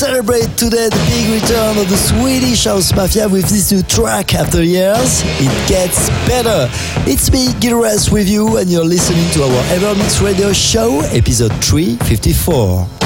Celebrate today the big return of the Swedish House Mafia with this new track after years. It gets better. It's me, Gil Everest, with you, and you're listening to our Evermix Radio Show, episode 354.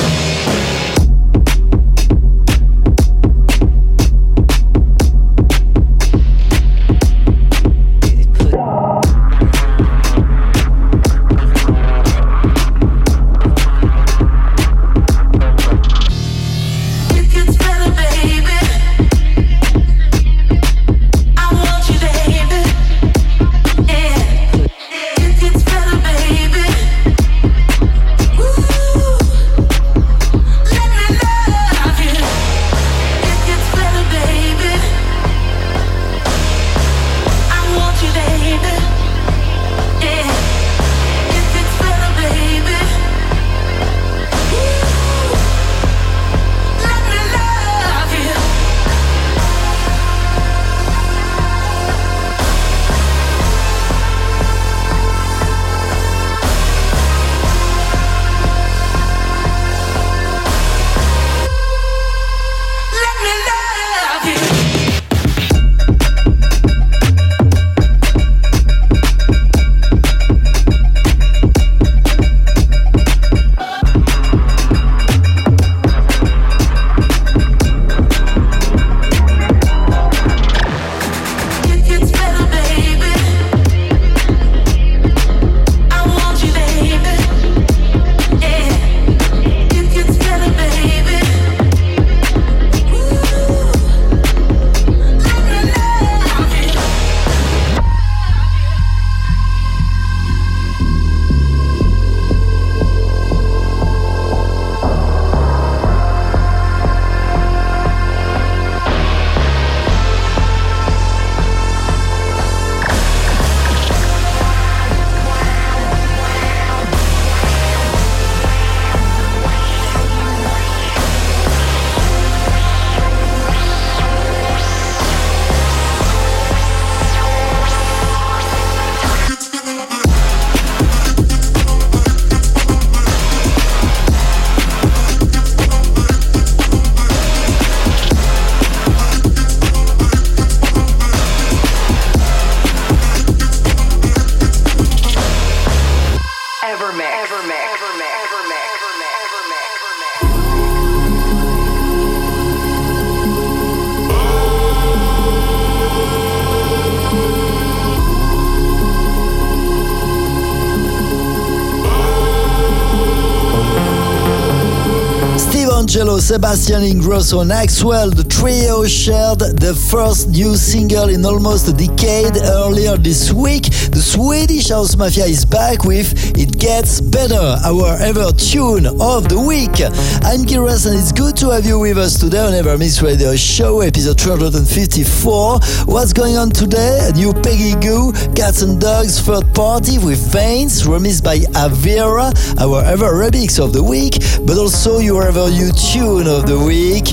Sebastian Ingrosso and Axwell, the trio shared the first new single in almost a decade earlier this week. The Swedish House Mafia is back with It Gets Better, our ever tune of the week. I'm Giras and it's good to have you with us today on Evermix Radio Show, episode 354. What's going on today? A new Peggy Gou, Cats and Dogs third party with Veins, remixed by Avira, our ever remix of the week, but also your ever you tune of the week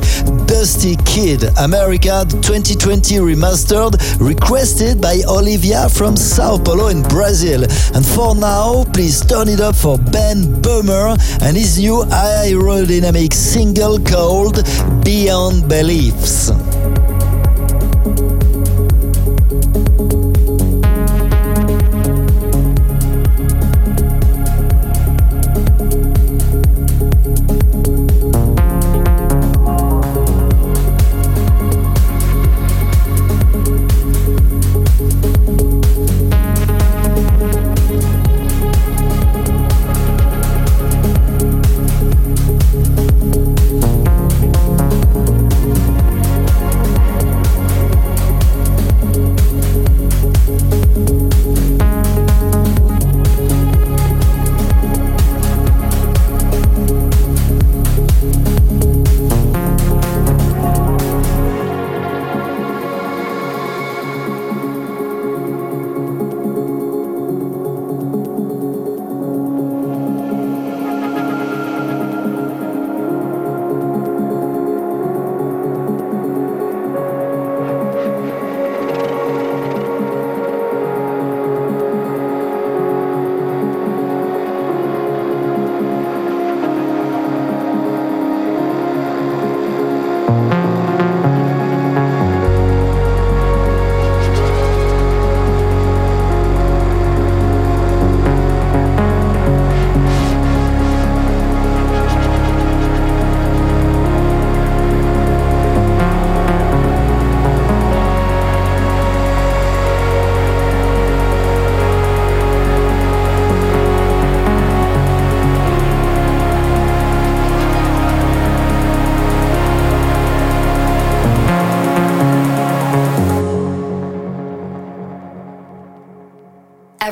Dusty Kid, America 2020 remastered, requested by Olivia from Sao Paulo in Brazil. And for now, please turn it up for Ben Böhmer and his new aerodynamic single called Beyond Beliefs.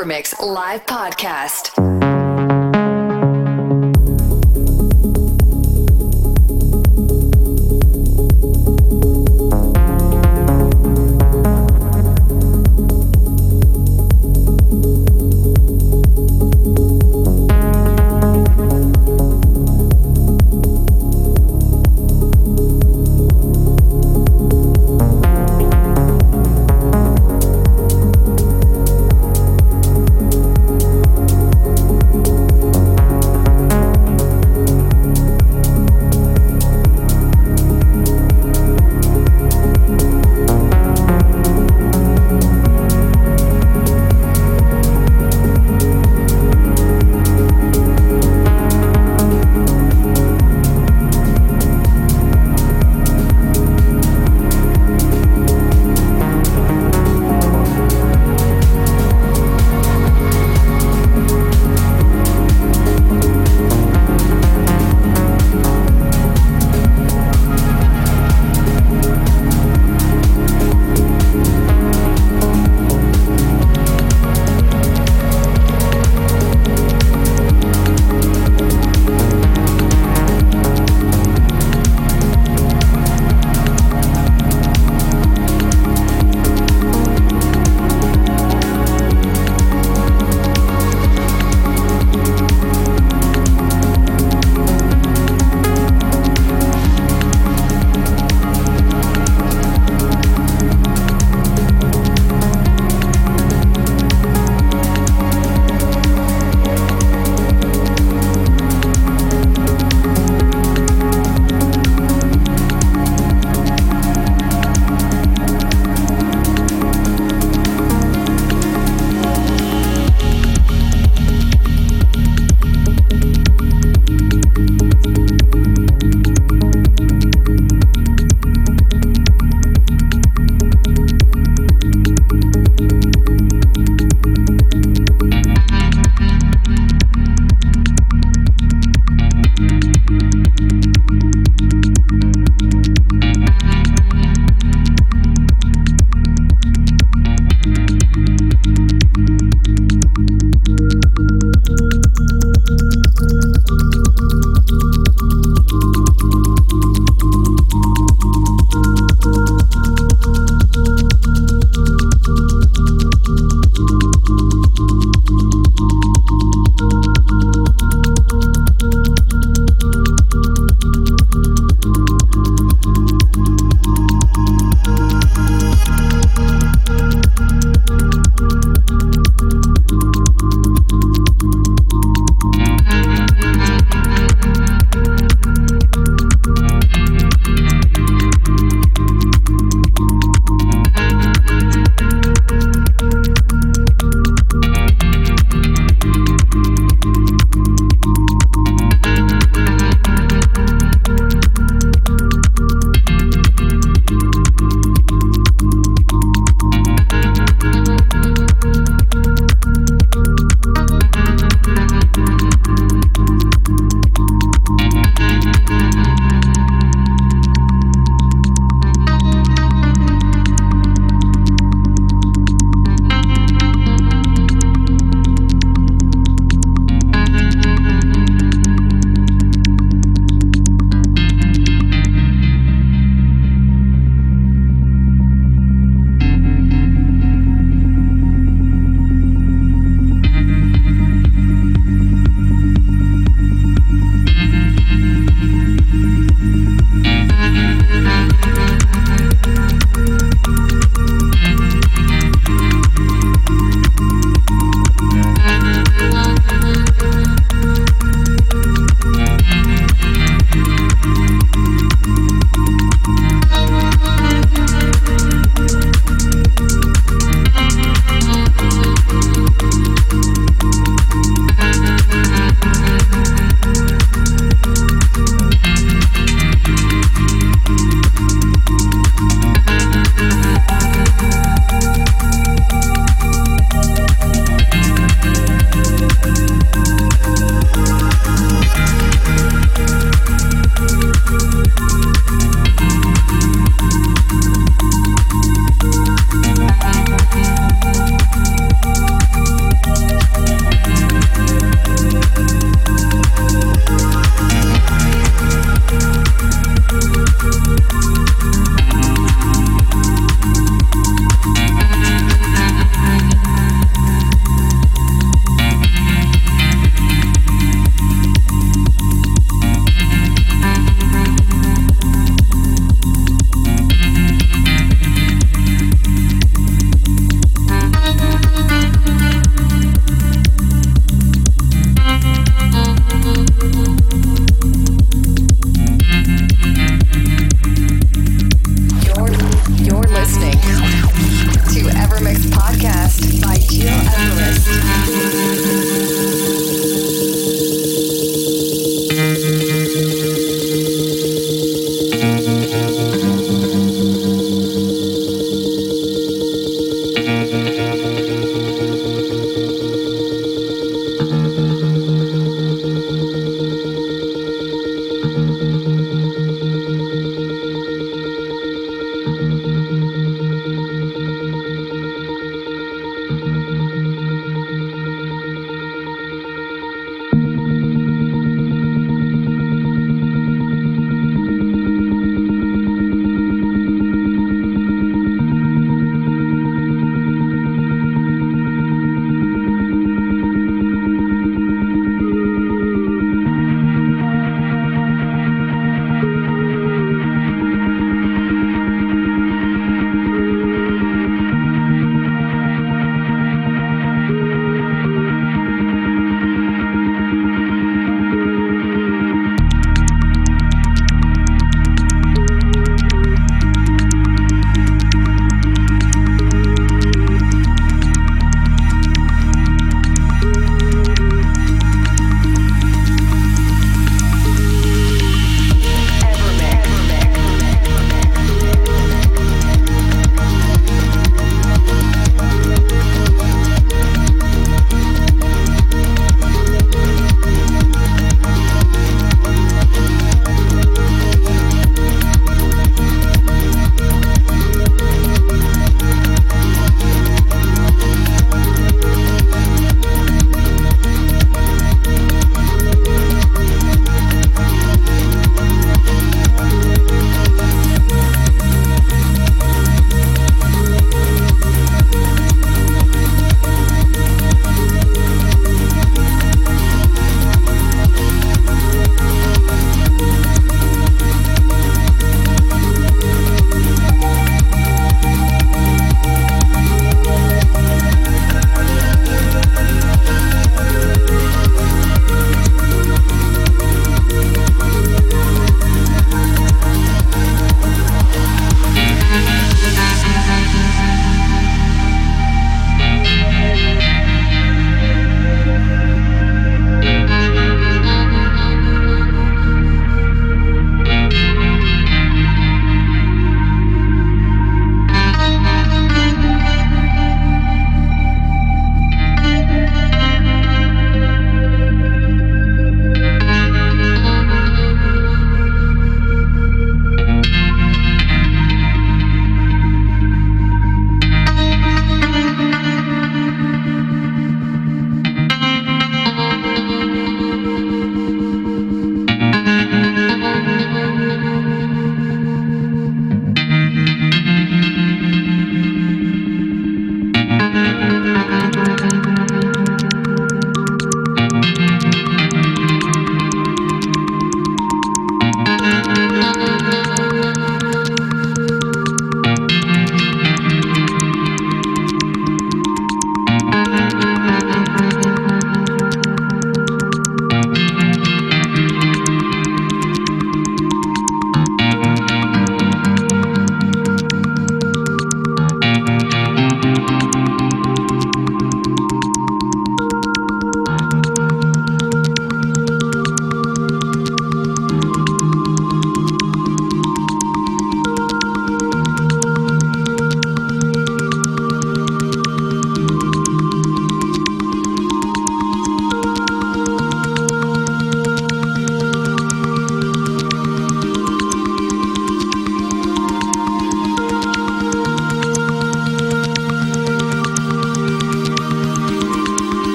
Evermix Live Podcast.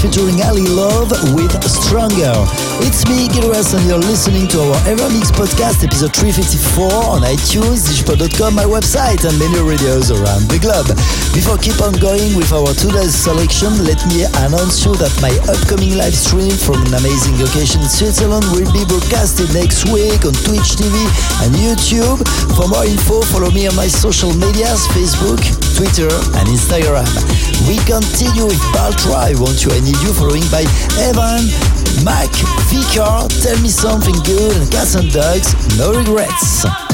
Featuring Ali Love with Stronger. It's me, Gil Everest, and you're listening to our Evermix podcast, episode 354 on iTunes, digipod.com, my website, and many radios around the globe. Before keep on going with our today's selection, let me announce you that my upcoming live stream from an amazing location in Switzerland will be broadcasted next week on Twitch TV and YouTube. For more info, follow me on my social medias, Facebook, Twitter, and Instagram. We continue with Baltra, I Want You, I Need You, following by Evan, Mac, Vicar, Tell Me Something Good, and Cats and Dogs, No Regrets.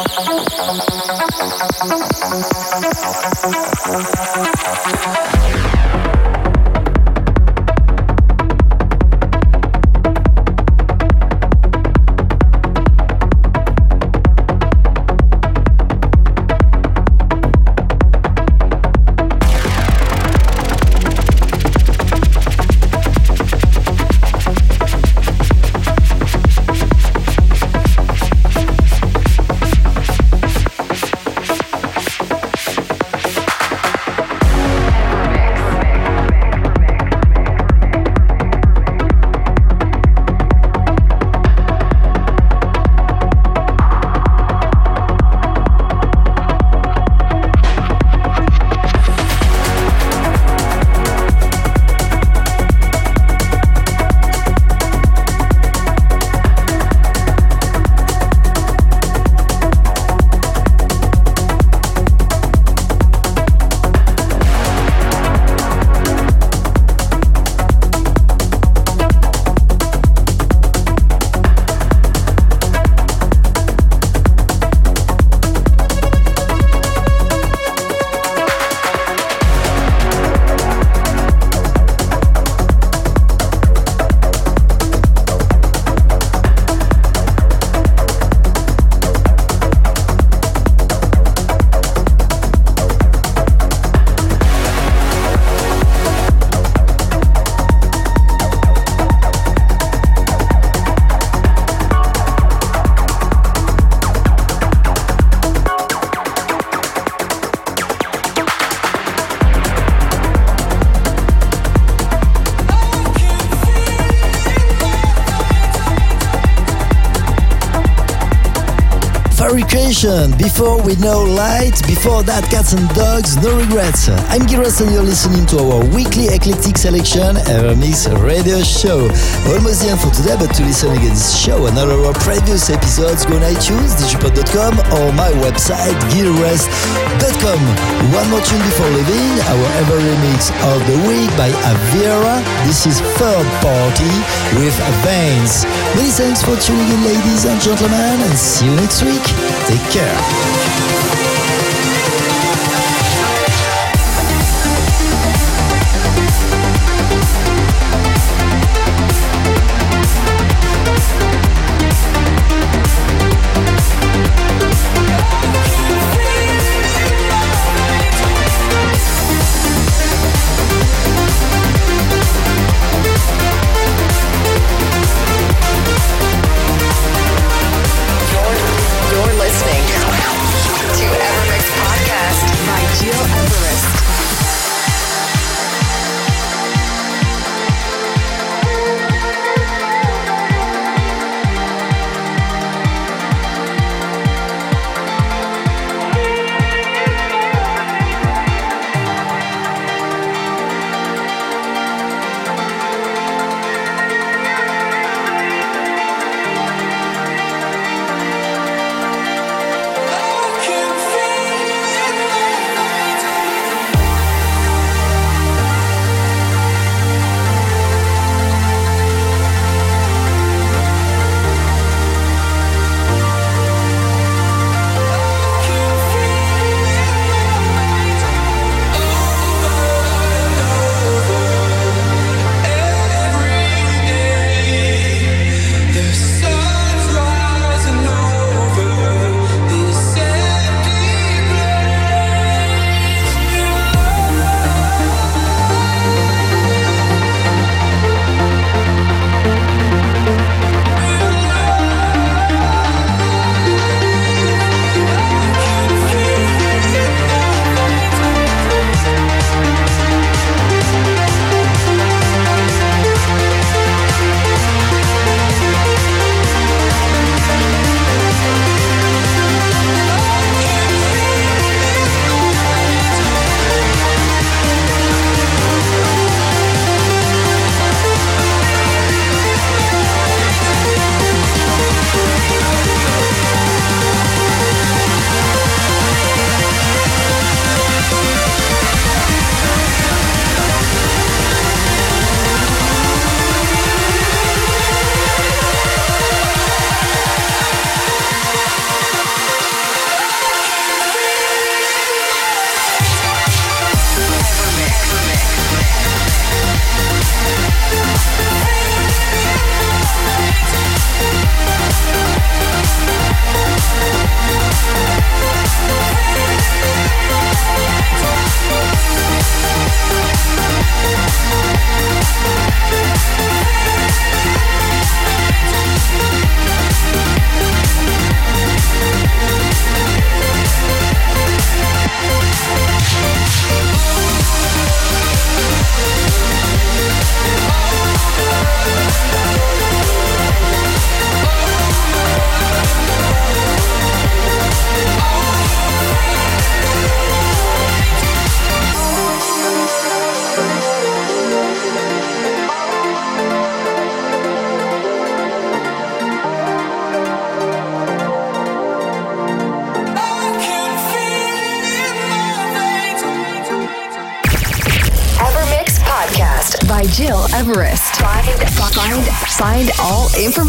Thank you. Before we know light, before that cats and dogs, no regrets. I'm Giros and you're listening to our weekly eclectic selection Evermix radio show. Almost the end for today, but to listen again this show and all our previous episodes, go on iTunes, digipod.com or my website, gileverest.com. One more tune before leaving, our ever remix of the week by Avira. This is third party with Veins. Many thanks for tuning in, ladies and gentlemen, and see you next week. Take care.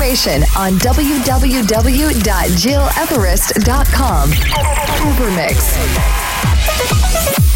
Information on www.gileverest.com. Evermix.